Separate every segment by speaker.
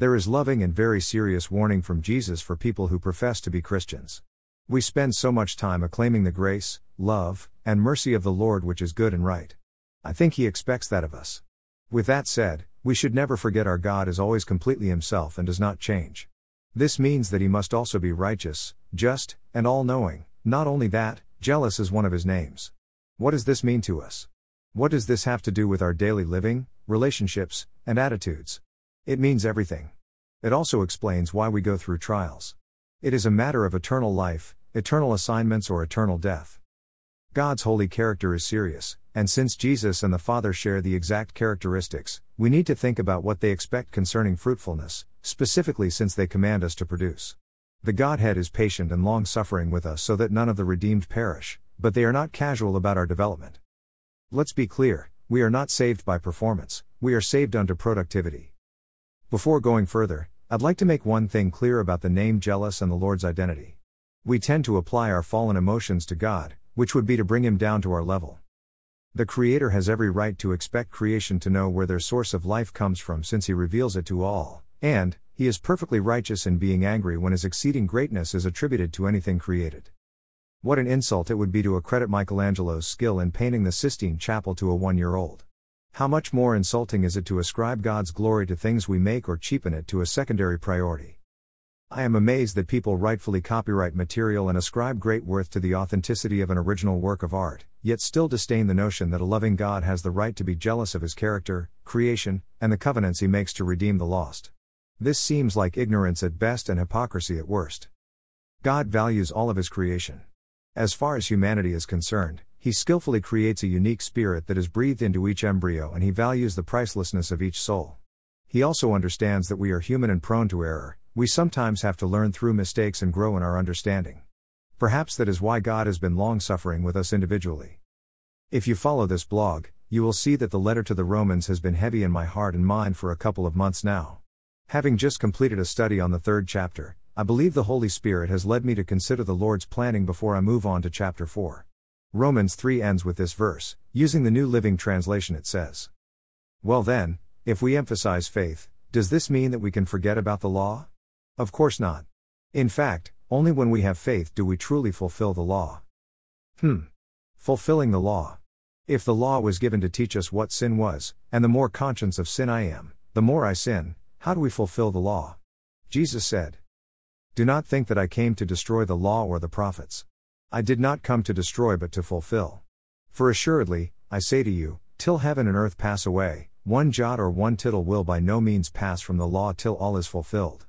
Speaker 1: There is loving and very serious warning from Jesus for people who profess to be Christians. We spend so much time acclaiming the grace, love, and mercy of the Lord which is good and right. I think He expects that of us. With that said, we should never forget our God is always completely Himself and does not change. This means that He must also be righteous, just, and all knowing. Not only that, jealous is one of His names. What does this mean to us? What does this have to do with our daily living, relationships, and attitudes? It means everything. It also explains why we go through trials. It is a matter of eternal life, eternal assignments, or eternal death. God's holy character is serious, and since Jesus and the Father share the exact characteristics, we need to think about what they expect concerning fruitfulness, specifically since they command us to produce. The Godhead is patient and long suffering with us so that none of the redeemed perish, but they are not casual about our development. Let's be clear we are not saved by performance, we are saved unto productivity. Before going further, I'd like to make one thing clear about the name jealous and the Lord's identity. We tend to apply our fallen emotions to God, which would be to bring him down to our level. The Creator has every right to expect creation to know where their source of life comes from since he reveals it to all, and, he is perfectly righteous in being angry when his exceeding greatness is attributed to anything created. What an insult it would be to accredit Michelangelo's skill in painting the Sistine Chapel to a one year old. How much more insulting is it to ascribe God's glory to things we make or cheapen it to a secondary priority? I am amazed that people rightfully copyright material and ascribe great worth to the authenticity of an original work of art, yet still disdain the notion that a loving God has the right to be jealous of his character, creation, and the covenants he makes to redeem the lost. This seems like ignorance at best and hypocrisy at worst. God values all of his creation. As far as humanity is concerned, he skillfully creates a unique spirit that is breathed into each embryo and he values the pricelessness of each soul. He also understands that we are human and prone to error, we sometimes have to learn through mistakes and grow in our understanding. Perhaps that is why God has been long suffering with us individually. If you follow this blog, you will see that the letter to the Romans has been heavy in my heart and mind for a couple of months now. Having just completed a study on the third chapter, I believe the Holy Spirit has led me to consider the Lord's planning before I move on to chapter 4. Romans 3 ends with this verse, using the New Living Translation it says. Well then, if we emphasize faith, does this mean that we can forget about the law? Of course not. In fact, only when we have faith do we truly fulfill the law. Hmm. Fulfilling the law. If the law was given to teach us what sin was, and the more conscious of sin I am, the more I sin, how do we fulfill the law? Jesus said, Do not think that I came to destroy the law or the prophets. I did not come to destroy but to fulfill. For assuredly, I say to you, till heaven and earth pass away, one jot or one tittle will by no means pass from the law till all is fulfilled.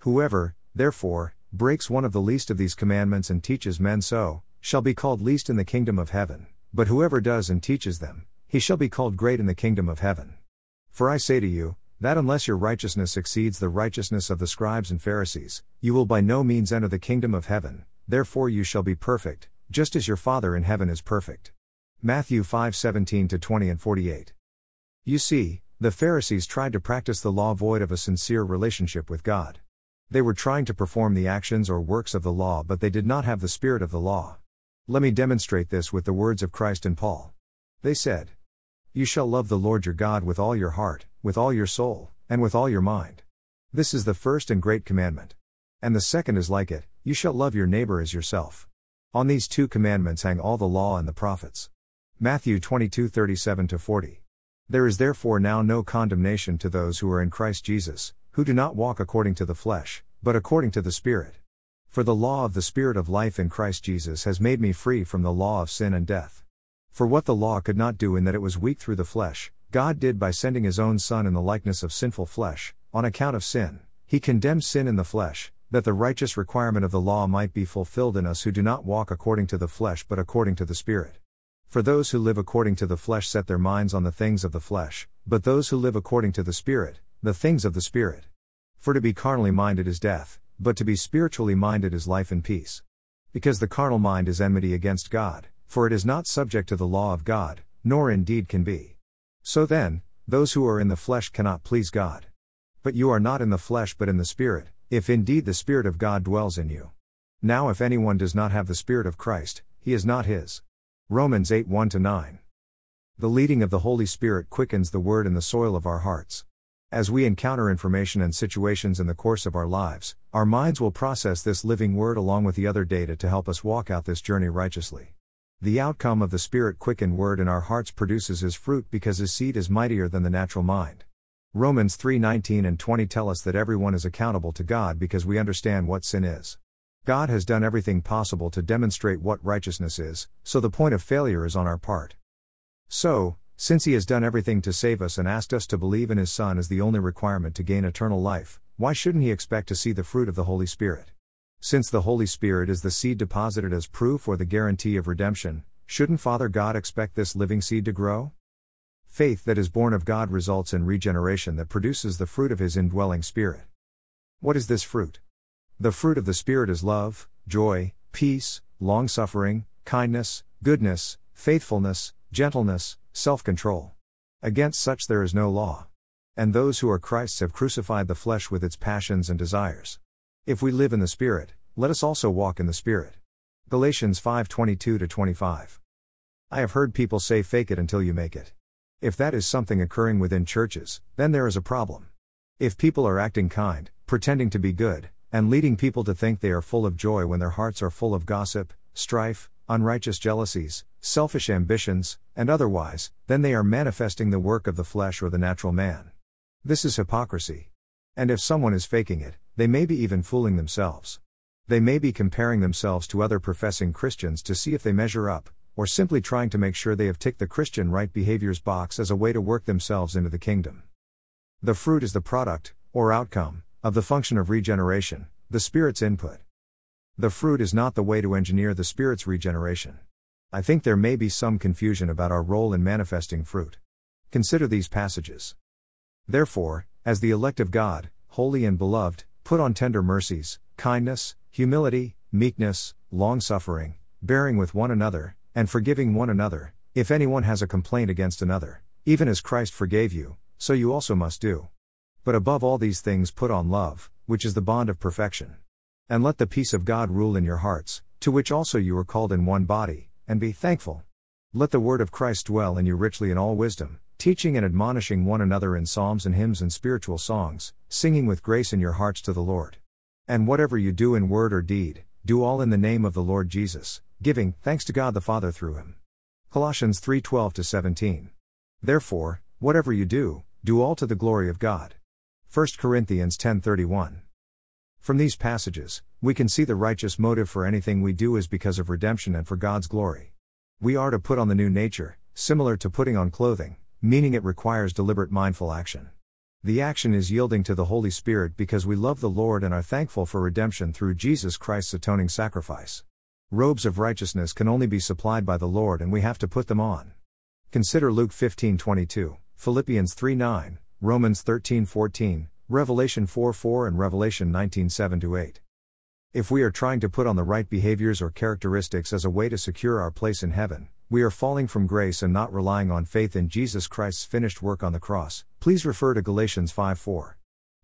Speaker 1: Whoever, therefore, breaks one of the least of these commandments and teaches men so, shall be called least in the kingdom of heaven, but whoever does and teaches them, he shall be called great in the kingdom of heaven. For I say to you, that unless your righteousness exceeds the righteousness of the scribes and Pharisees, you will by no means enter the kingdom of heaven, therefore you shall be perfect, just as your Father in heaven is perfect. Matthew 5 17 20 and 48. You see, the Pharisees tried to practice the law void of a sincere relationship with God. They were trying to perform the actions or works of the law, but they did not have the spirit of the law. Let me demonstrate this with the words of Christ and Paul. They said, You shall love the Lord your God with all your heart, with all your soul, and with all your mind. This is the first and great commandment. And the second is like it you shall love your neighbor as yourself. On these two commandments hang all the law and the prophets. Matthew 22 37 40. There is therefore now no condemnation to those who are in Christ Jesus who do not walk according to the flesh, but according to the Spirit. For the law of the Spirit of life in Christ Jesus has made me free from the law of sin and death. For what the law could not do in that it was weak through the flesh, God did by sending his own Son in the likeness of sinful flesh, on account of sin. He condemned sin in the flesh, that the righteous requirement of the law might be fulfilled in us who do not walk according to the flesh but according to the Spirit. For those who live according to the flesh set their minds on the things of the flesh, but those who live according to the Spirit, the things of the Spirit. For to be carnally minded is death, but to be spiritually minded is life and peace. Because the carnal mind is enmity against God, for it is not subject to the law of God, nor indeed can be. So then, those who are in the flesh cannot please God. But you are not in the flesh but in the Spirit, if indeed the Spirit of God dwells in you. Now, if anyone does not have the Spirit of Christ, he is not his. Romans 8 1 9. The leading of the Holy Spirit quickens the word in the soil of our hearts. As we encounter information and situations in the course of our lives, our minds will process this living word along with the other data to help us walk out this journey righteously. The outcome of the Spirit quickened word in our hearts produces his fruit because his seed is mightier than the natural mind. Romans 3:19 and 20 tell us that everyone is accountable to God because we understand what sin is. God has done everything possible to demonstrate what righteousness is, so the point of failure is on our part. So, since he has done everything to save us and asked us to believe in his Son as the only requirement to gain eternal life, why shouldn't he expect to see the fruit of the Holy Spirit? Since the Holy Spirit is the seed deposited as proof or the guarantee of redemption, shouldn't Father God expect this living seed to grow? Faith that is born of God results in regeneration that produces the fruit of His indwelling Spirit. What is this fruit? The fruit of the Spirit is love, joy, peace, long suffering, kindness, goodness, faithfulness, gentleness, self control. Against such there is no law. And those who are Christ's have crucified the flesh with its passions and desires. If we live in the Spirit, let us also walk in the Spirit. Galatians 5:22 25. I have heard people say fake it until you make it. If that is something occurring within churches, then there is a problem. If people are acting kind, pretending to be good, and leading people to think they are full of joy when their hearts are full of gossip, strife, unrighteous jealousies, selfish ambitions, and otherwise, then they are manifesting the work of the flesh or the natural man. This is hypocrisy. And if someone is faking it, they may be even fooling themselves. They may be comparing themselves to other professing Christians to see if they measure up, or simply trying to make sure they have ticked the Christian right behaviors box as a way to work themselves into the kingdom. The fruit is the product, or outcome, of the function of regeneration, the Spirit's input. The fruit is not the way to engineer the Spirit's regeneration. I think there may be some confusion about our role in manifesting fruit. Consider these passages. Therefore, as the elect of God, holy and beloved, put on tender mercies, kindness, humility, meekness, long suffering, bearing with one another, and forgiving one another, if anyone has a complaint against another, even as Christ forgave you, so you also must do. But above all these things put on love, which is the bond of perfection. And let the peace of God rule in your hearts, to which also you are called in one body, and be thankful. Let the word of Christ dwell in you richly in all wisdom, teaching and admonishing one another in psalms and hymns and spiritual songs, singing with grace in your hearts to the Lord. And whatever you do in word or deed, do all in the name of the Lord Jesus, giving thanks to God the Father through him. Colossians 3:12 17. Therefore, whatever you do, do all to the glory of God. 1 Corinthians 10:31. From these passages, we can see the righteous motive for anything we do is because of redemption and for God's glory. We are to put on the new nature, similar to putting on clothing, meaning it requires deliberate mindful action. The action is yielding to the Holy Spirit because we love the Lord and are thankful for redemption through Jesus Christ's atoning sacrifice. Robes of righteousness can only be supplied by the Lord and we have to put them on. Consider Luke 15:22, Philippians 3:9, Romans 13:14, Revelation 4:4 and Revelation 19:7-8. If we are trying to put on the right behaviors or characteristics as a way to secure our place in heaven, we are falling from grace and not relying on faith in Jesus Christ's finished work on the cross. Please refer to Galatians 5:4.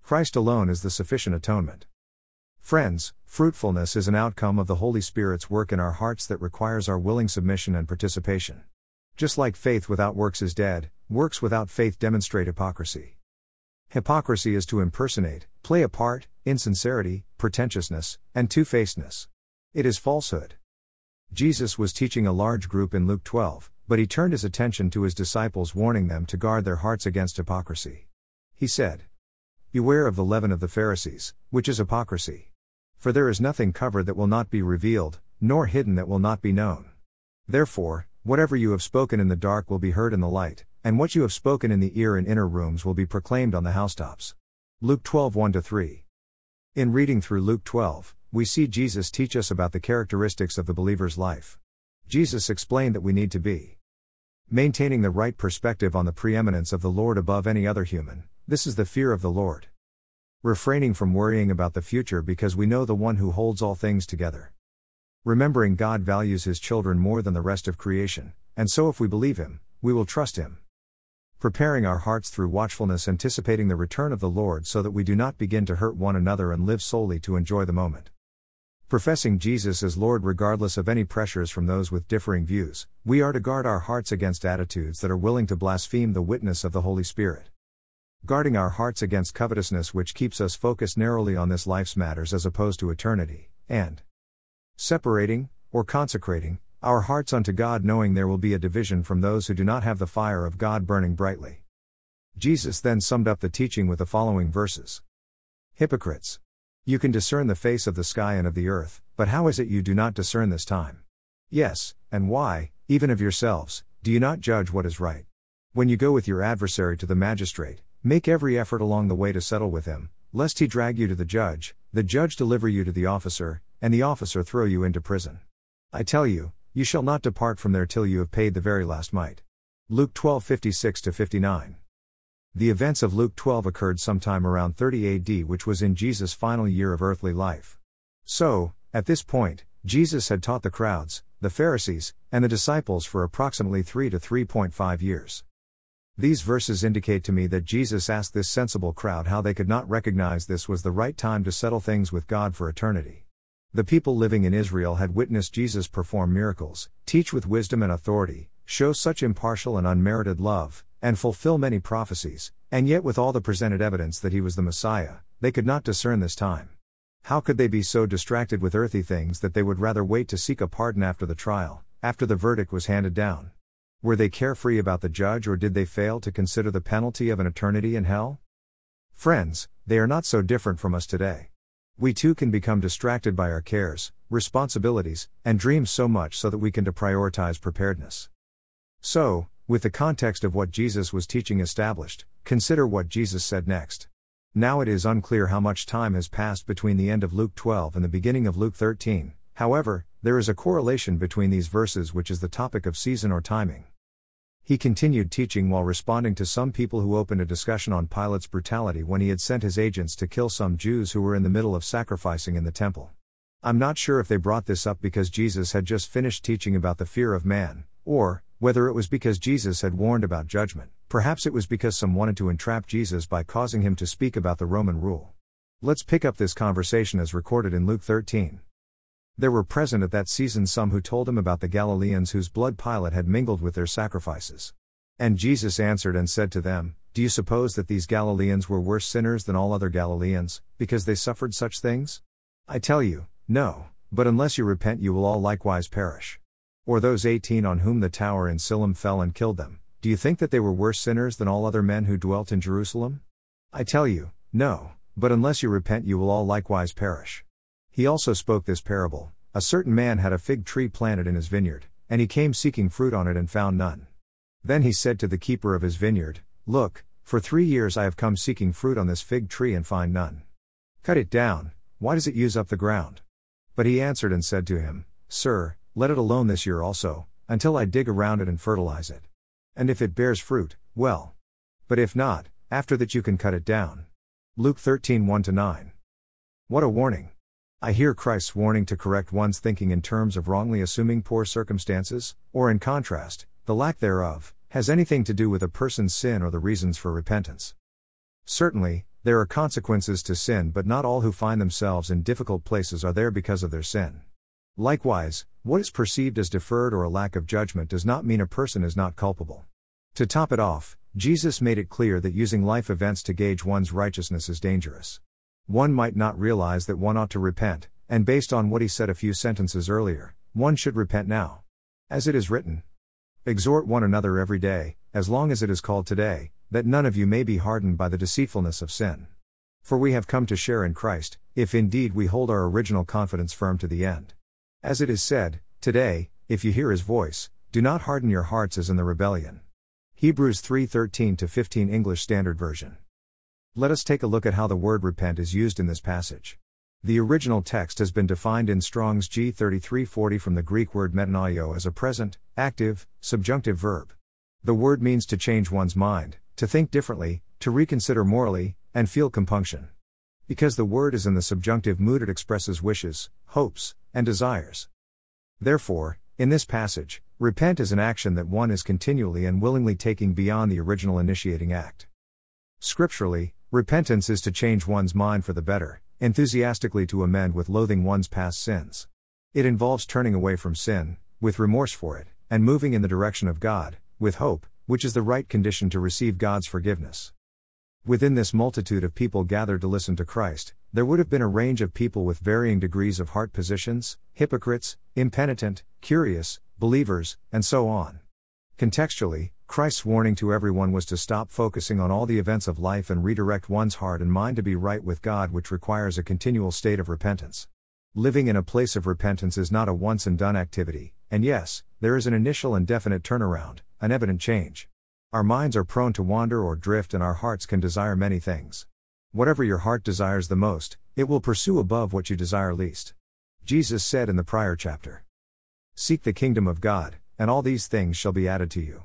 Speaker 1: Christ alone is the sufficient atonement. Friends, fruitfulness is an outcome of the Holy Spirit's work in our hearts that requires our willing submission and participation. Just like faith without works is dead, works without faith demonstrate hypocrisy. Hypocrisy is to impersonate, play a part, insincerity, pretentiousness, and two facedness. It is falsehood. Jesus was teaching a large group in Luke 12, but he turned his attention to his disciples, warning them to guard their hearts against hypocrisy. He said, Beware of the leaven of the Pharisees, which is hypocrisy. For there is nothing covered that will not be revealed, nor hidden that will not be known. Therefore, whatever you have spoken in the dark will be heard in the light, and what you have spoken in the ear in inner rooms will be proclaimed on the housetops. Luke 12 1 3. In reading through Luke 12, we see Jesus teach us about the characteristics of the believer's life. Jesus explained that we need to be maintaining the right perspective on the preeminence of the Lord above any other human, this is the fear of the Lord refraining from worrying about the future because we know the one who holds all things together. Remembering God values his children more than the rest of creation, and so if we believe him, we will trust him. Preparing our hearts through watchfulness, anticipating the return of the Lord so that we do not begin to hurt one another and live solely to enjoy the moment. Professing Jesus as Lord regardless of any pressures from those with differing views, we are to guard our hearts against attitudes that are willing to blaspheme the witness of the Holy Spirit. Guarding our hearts against covetousness, which keeps us focused narrowly on this life's matters as opposed to eternity, and separating, or consecrating, our hearts unto God, knowing there will be a division from those who do not have the fire of God burning brightly. Jesus then summed up the teaching with the following verses Hypocrites! You can discern the face of the sky and of the earth, but how is it you do not discern this time? Yes, and why, even of yourselves, do you not judge what is right? When you go with your adversary to the magistrate, make every effort along the way to settle with him, lest he drag you to the judge, the judge deliver you to the officer, and the officer throw you into prison. I tell you, you shall not depart from there till you have paid the very last mite. Luke 12 56 59. The events of Luke 12 occurred sometime around 30 AD, which was in Jesus' final year of earthly life. So, at this point, Jesus had taught the crowds, the Pharisees, and the disciples for approximately 3 to 3.5 years. These verses indicate to me that Jesus asked this sensible crowd how they could not recognize this was the right time to settle things with God for eternity. The people living in Israel had witnessed Jesus perform miracles, teach with wisdom and authority, show such impartial and unmerited love, and fulfill many prophecies, and yet with all the presented evidence that he was the Messiah, they could not discern this time. How could they be so distracted with earthly things that they would rather wait to seek a pardon after the trial, after the verdict was handed down? Were they carefree about the judge or did they fail to consider the penalty of an eternity in hell? Friends, they are not so different from us today. We too can become distracted by our cares, responsibilities, and dreams so much so that we can deprioritize preparedness. So, with the context of what Jesus was teaching established, consider what Jesus said next. Now it is unclear how much time has passed between the end of Luke 12 and the beginning of Luke 13, however, there is a correlation between these verses, which is the topic of season or timing. He continued teaching while responding to some people who opened a discussion on Pilate's brutality when he had sent his agents to kill some Jews who were in the middle of sacrificing in the temple. I'm not sure if they brought this up because Jesus had just finished teaching about the fear of man, or, whether it was because Jesus had warned about judgment, perhaps it was because some wanted to entrap Jesus by causing him to speak about the Roman rule. Let's pick up this conversation as recorded in Luke 13. There were present at that season some who told him about the Galileans whose blood Pilate had mingled with their sacrifices. And Jesus answered and said to them, Do you suppose that these Galileans were worse sinners than all other Galileans, because they suffered such things? I tell you, no, but unless you repent, you will all likewise perish. Or those eighteen on whom the tower in Siloam fell and killed them, do you think that they were worse sinners than all other men who dwelt in Jerusalem? I tell you, no, but unless you repent, you will all likewise perish. He also spoke this parable A certain man had a fig tree planted in his vineyard, and he came seeking fruit on it and found none. Then he said to the keeper of his vineyard, Look, for three years I have come seeking fruit on this fig tree and find none. Cut it down, why does it use up the ground? But he answered and said to him, Sir, let it alone this year also, until I dig around it and fertilize it. And if it bears fruit, well. But if not, after that you can cut it down. Luke 13 1 9. What a warning! I hear Christ's warning to correct one's thinking in terms of wrongly assuming poor circumstances, or in contrast, the lack thereof, has anything to do with a person's sin or the reasons for repentance. Certainly, there are consequences to sin, but not all who find themselves in difficult places are there because of their sin. Likewise, what is perceived as deferred or a lack of judgment does not mean a person is not culpable. To top it off, Jesus made it clear that using life events to gauge one's righteousness is dangerous one might not realize that one ought to repent, and based on what he said a few sentences earlier, one should repent now. As it is written, Exhort one another every day, as long as it is called today, that none of you may be hardened by the deceitfulness of sin. For we have come to share in Christ, if indeed we hold our original confidence firm to the end. As it is said, Today, if you hear his voice, do not harden your hearts as in the rebellion. Hebrews 3:13 15 English Standard Version. Let us take a look at how the word repent is used in this passage. The original text has been defined in Strong's G3340 from the Greek word metanoeo as a present, active, subjunctive verb. The word means to change one's mind, to think differently, to reconsider morally, and feel compunction. Because the word is in the subjunctive mood, it expresses wishes, hopes, and desires. Therefore, in this passage, repent is an action that one is continually and willingly taking beyond the original initiating act. Scripturally, Repentance is to change one's mind for the better, enthusiastically to amend with loathing one's past sins. It involves turning away from sin, with remorse for it, and moving in the direction of God, with hope, which is the right condition to receive God's forgiveness. Within this multitude of people gathered to listen to Christ, there would have been a range of people with varying degrees of heart positions hypocrites, impenitent, curious, believers, and so on. Contextually, Christ's warning to everyone was to stop focusing on all the events of life and redirect one's heart and mind to be right with God, which requires a continual state of repentance. Living in a place of repentance is not a once and done activity, and yes, there is an initial and definite turnaround, an evident change. Our minds are prone to wander or drift, and our hearts can desire many things. Whatever your heart desires the most, it will pursue above what you desire least. Jesus said in the prior chapter Seek the kingdom of God, and all these things shall be added to you.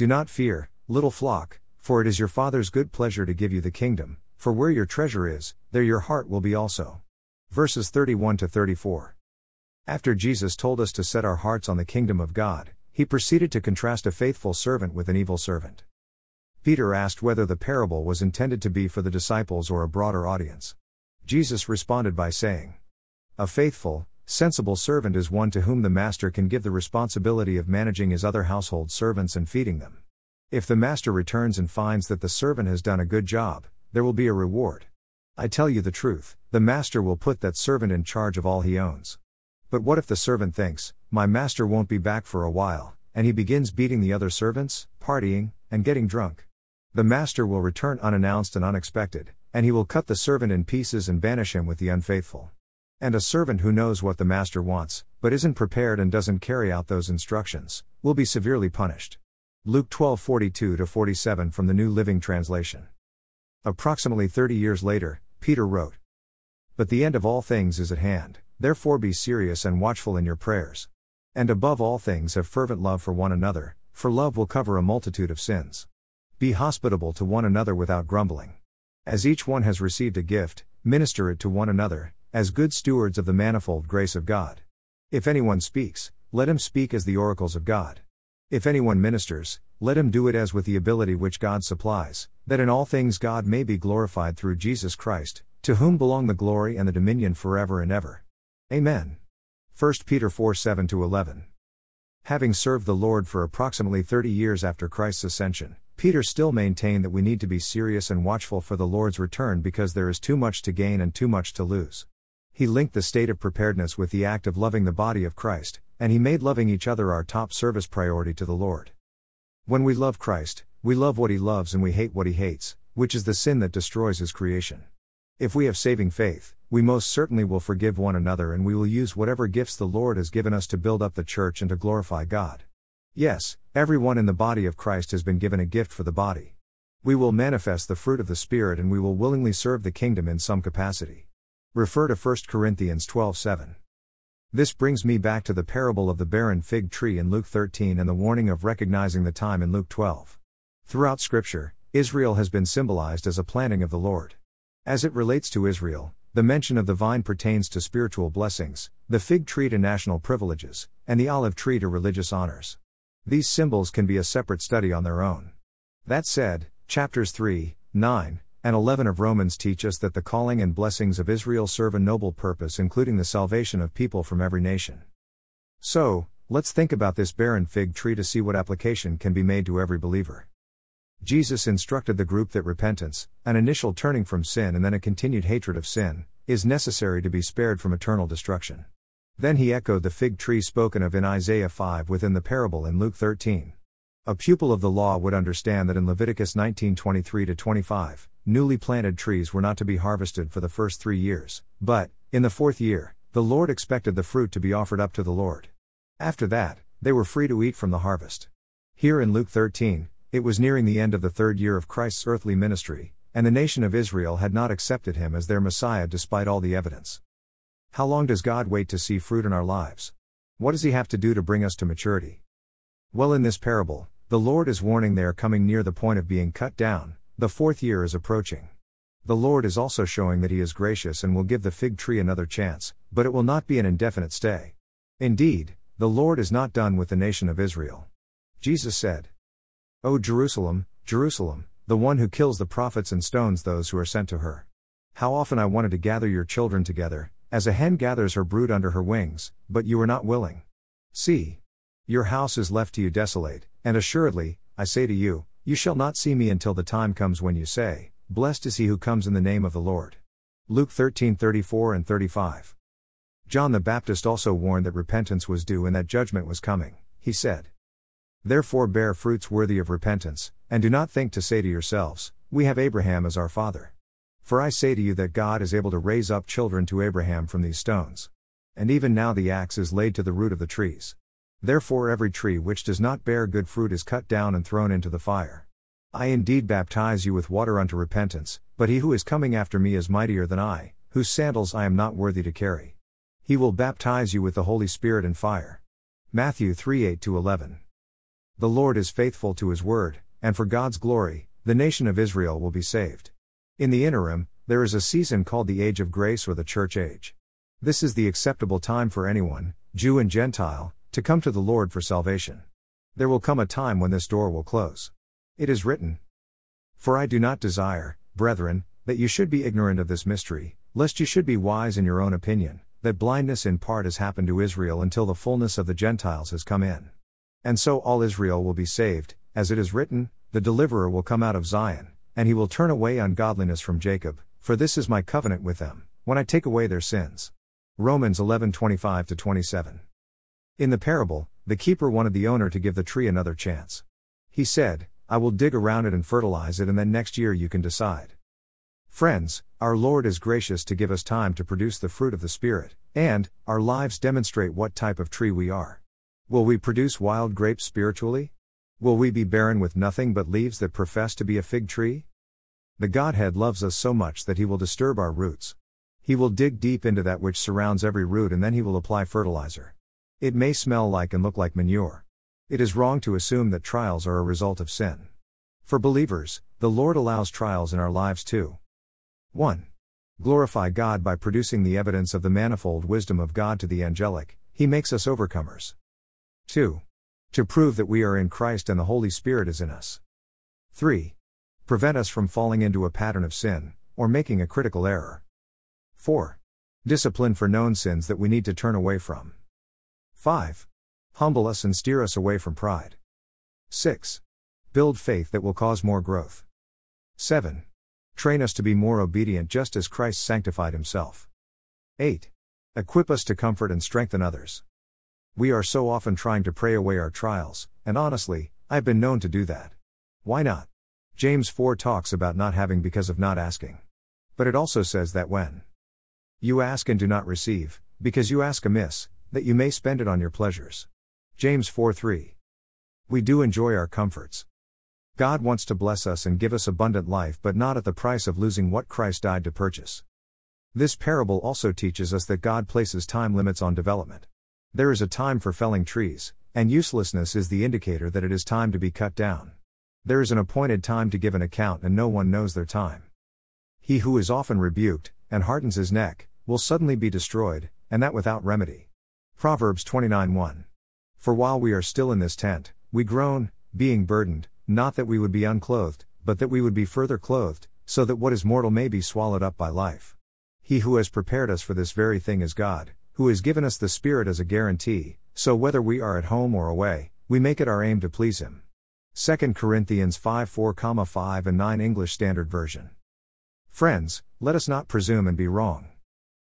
Speaker 1: Do not fear, little flock, for it is your Father's good pleasure to give you the kingdom, for where your treasure is, there your heart will be also. Verses 31 to 34. After Jesus told us to set our hearts on the kingdom of God, he proceeded to contrast a faithful servant with an evil servant. Peter asked whether the parable was intended to be for the disciples or a broader audience. Jesus responded by saying, A faithful, sensible servant is one to whom the master can give the responsibility of managing his other household servants and feeding them. If the master returns and finds that the servant has done a good job, there will be a reward. I tell you the truth, the master will put that servant in charge of all he owns. But what if the servant thinks, My master won't be back for a while, and he begins beating the other servants, partying, and getting drunk? The master will return unannounced and unexpected, and he will cut the servant in pieces and banish him with the unfaithful. And a servant who knows what the master wants, but isn't prepared and doesn't carry out those instructions, will be severely punished. Luke 12:42 47 from the New Living Translation. Approximately 30 years later, Peter wrote, But the end of all things is at hand, therefore be serious and watchful in your prayers. And above all things have fervent love for one another, for love will cover a multitude of sins. Be hospitable to one another without grumbling. As each one has received a gift, minister it to one another, as good stewards of the manifold grace of God. If anyone speaks, let him speak as the oracles of God. If anyone ministers, let him do it as with the ability which God supplies, that in all things God may be glorified through Jesus Christ, to whom belong the glory and the dominion forever and ever. Amen. 1 Peter 4 7 11. Having served the Lord for approximately 30 years after Christ's ascension, Peter still maintained that we need to be serious and watchful for the Lord's return because there is too much to gain and too much to lose. He linked the state of preparedness with the act of loving the body of Christ, and he made loving each other our top service priority to the Lord. When we love Christ, we love what he loves and we hate what he hates, which is the sin that destroys his creation. If we have saving faith, we most certainly will forgive one another and we will use whatever gifts the Lord has given us to build up the church and to glorify God. Yes, everyone in the body of Christ has been given a gift for the body. We will manifest the fruit of the Spirit and we will willingly serve the kingdom in some capacity. Refer to 1 Corinthians 12:7. This brings me back to the parable of the barren fig tree in Luke 13 and the warning of recognizing the time in Luke 12. Throughout Scripture, Israel has been symbolized as a planting of the Lord. As it relates to Israel, the mention of the vine pertains to spiritual blessings, the fig tree to national privileges, and the olive tree to religious honors. These symbols can be a separate study on their own. That said, chapters 3, 9, and 11 of Romans teach us that the calling and blessings of Israel serve a noble purpose, including the salvation of people from every nation. So, let's think about this barren fig tree to see what application can be made to every believer. Jesus instructed the group that repentance, an initial turning from sin and then a continued hatred of sin, is necessary to be spared from eternal destruction. Then he echoed the fig tree spoken of in Isaiah 5 within the parable in Luke 13. A pupil of the law would understand that in Leviticus 19:23 25, newly planted trees were not to be harvested for the first 3 years, but in the fourth year, the Lord expected the fruit to be offered up to the Lord. After that, they were free to eat from the harvest. Here in Luke 13, it was nearing the end of the third year of Christ's earthly ministry, and the nation of Israel had not accepted him as their Messiah despite all the evidence. How long does God wait to see fruit in our lives? What does He have to do to bring us to maturity? Well, in this parable, the Lord is warning they are coming near the point of being cut down, the fourth year is approaching. The Lord is also showing that He is gracious and will give the fig tree another chance, but it will not be an indefinite stay. Indeed, the Lord is not done with the nation of Israel. Jesus said, O Jerusalem, Jerusalem, the one who kills the prophets and stones those who are sent to her. How often I wanted to gather your children together, as a hen gathers her brood under her wings, but you were not willing. See. Your house is left to you desolate, and assuredly, I say to you, you shall not see me until the time comes when you say, Blessed is he who comes in the name of the Lord. Luke 13:34 and 35. John the Baptist also warned that repentance was due and that judgment was coming. He said, Therefore bear fruits worthy of repentance, and do not think to say to yourselves, We have Abraham as our father. For I say to you that God is able to raise up children to Abraham from these stones. And even now the axe is laid to the root of the trees. Therefore every tree which does not bear good fruit is cut down and thrown into the fire. I indeed baptize you with water unto repentance, but he who is coming after me is mightier than I, whose sandals I am not worthy to carry. He will baptize you with the Holy Spirit and fire. Matthew 3 8 11. The Lord is faithful to his word, and for God's glory, the nation of Israel will be saved. In the interim, there is a season called the age of grace or the church age. This is the acceptable time for anyone, Jew and Gentile, to come to the Lord for salvation. There will come a time when this door will close. It is written, For I do not desire, brethren, that you should be ignorant of this mystery, lest you should be wise in your own opinion, that blindness in part has happened to Israel until the fullness of the Gentiles has come in. And so all Israel will be saved, as it is written, The deliverer will come out of Zion, and he will turn away ungodliness from Jacob, for this is my covenant with them, when I take away their sins. Romans 11 25 27. In the parable, the keeper wanted the owner to give the tree another chance. He said, I will dig around it and fertilize it, and then next year you can decide. Friends, our Lord is gracious to give us time to produce the fruit of the Spirit, and, our lives demonstrate what type of tree we are. Will we produce wild grapes spiritually? Will we be barren with nothing but leaves that profess to be a fig tree? The Godhead loves us so much that He will disturb our roots. He will dig deep into that which surrounds every root and then He will apply fertilizer. It may smell like and look like manure. It is wrong to assume that trials are a result of sin. For believers, the Lord allows trials in our lives too. 1. Glorify God by producing the evidence of the manifold wisdom of God to the angelic, He makes us overcomers. 2. To prove that we are in Christ and the Holy Spirit is in us. 3. Prevent us from falling into a pattern of sin, or making a critical error. 4. Discipline for known sins that we need to turn away from. 5. Humble us and steer us away from pride. 6. Build faith that will cause more growth. 7. Train us to be more obedient just as Christ sanctified himself. 8. Equip us to comfort and strengthen others. We are so often trying to pray away our trials, and honestly, I've been known to do that. Why not? James 4 talks about not having because of not asking. But it also says that when you ask and do not receive, because you ask amiss, that you may spend it on your pleasures. James 4 3. We do enjoy our comforts. God wants to bless us and give us abundant life, but not at the price of losing what Christ died to purchase. This parable also teaches us that God places time limits on development. There is a time for felling trees, and uselessness is the indicator that it is time to be cut down. There is an appointed time to give an account, and no one knows their time. He who is often rebuked, and hardens his neck, will suddenly be destroyed, and that without remedy. Proverbs 29:1. For while we are still in this tent, we groan, being burdened, not that we would be unclothed, but that we would be further clothed, so that what is mortal may be swallowed up by life. He who has prepared us for this very thing is God, who has given us the Spirit as a guarantee, so whether we are at home or away, we make it our aim to please Him. 2 Corinthians 5 4, 5 and 9 English Standard Version. Friends, let us not presume and be wrong.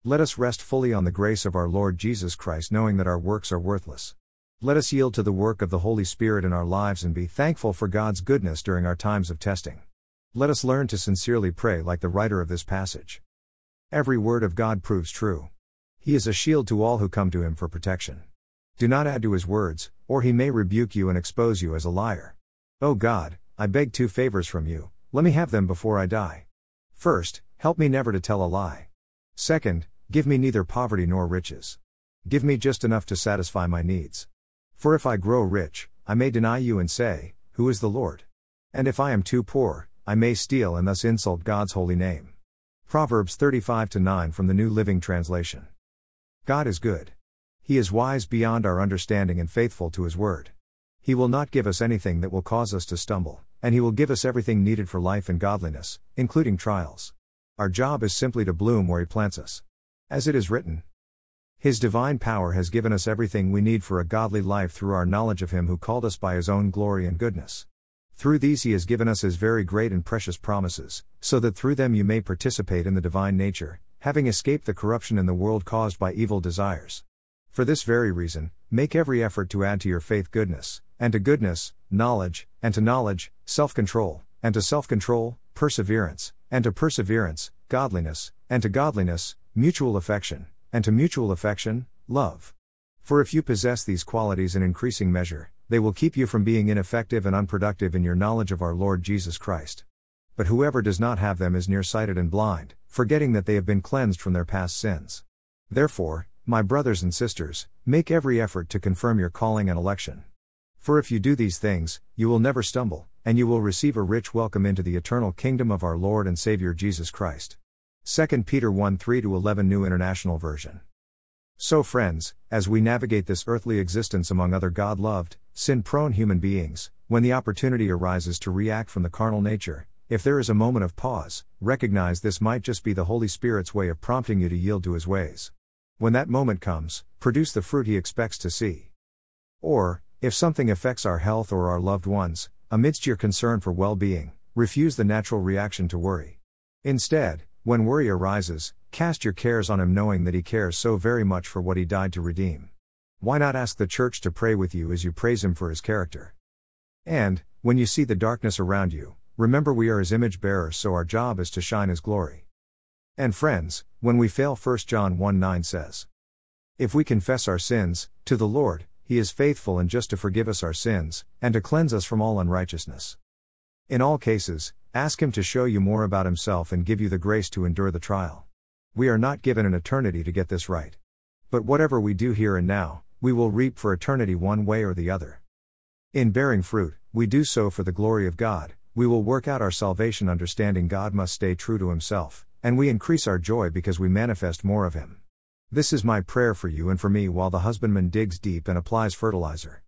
Speaker 1: Let us rest fully on the grace of our Lord Jesus Christ, knowing that our works are worthless. Let us yield to the work of the Holy Spirit in our lives and be thankful for God's goodness during our times of testing. Let us learn to sincerely pray like the writer of this passage. Every word of God proves true. He is a shield to all who come to him for protection. Do not add to his words, or he may rebuke you and expose you as a liar. O God, I beg two favors from you, let me have them before I die. First, help me never to tell a lie. Second, give me neither poverty nor riches. Give me just enough to satisfy my needs. For if I grow rich, I may deny you and say, Who is the Lord? And if I am too poor, I may steal and thus insult God's holy name. Proverbs 35 9 from the New Living Translation. God is good. He is wise beyond our understanding and faithful to His word. He will not give us anything that will cause us to stumble, and He will give us everything needed for life and godliness, including trials. Our job is simply to bloom where He plants us. As it is written, his divine power has given us everything we need for a godly life through our knowledge of Him who called us by His own glory and goodness. Through these he has given us his very great and precious promises, so that through them you may participate in the divine nature, having escaped the corruption in the world caused by evil desires. For this very reason, make every effort to add to your faith goodness, and to goodness, knowledge, and to knowledge, self control, and to self control, perseverance, and to perseverance, godliness, and to godliness, mutual affection, and to mutual affection, love. For if you possess these qualities in increasing measure, they will keep you from being ineffective and unproductive in your knowledge of our Lord Jesus Christ. But whoever does not have them is nearsighted and blind, forgetting that they have been cleansed from their past sins. Therefore, my brothers and sisters, make every effort to confirm your calling and election. For if you do these things, you will never stumble, and you will receive a rich welcome into the eternal kingdom of our Lord and Savior Jesus Christ. 2 Peter 1 3 11 New International Version. So, friends, as we navigate this earthly existence among other God loved, sin prone human beings, when the opportunity arises to react from the carnal nature, if there is a moment of pause, recognize this might just be the Holy Spirit's way of prompting you to yield to His ways. When that moment comes, produce the fruit He expects to see. Or, if something affects our health or our loved ones, amidst your concern for well being, refuse the natural reaction to worry. Instead, when worry arises, cast your cares on Him knowing that He cares so very much for what He died to redeem. Why not ask the church to pray with you as you praise Him for His character? And, when you see the darkness around you, remember we are His image bearers, so our job is to shine His glory. And friends, when we fail, 1 John 1 9 says, If we confess our sins, to the Lord, He is faithful and just to forgive us our sins, and to cleanse us from all unrighteousness. In all cases, ask Him to show you more about Himself and give you the grace to endure the trial. We are not given an eternity to get this right. But whatever we do here and now, we will reap for eternity one way or the other. In bearing fruit, we do so for the glory of God, we will work out our salvation understanding God must stay true to Himself, and we increase our joy because we manifest more of Him. This is my prayer for you and for me while the husbandman digs deep and applies fertilizer.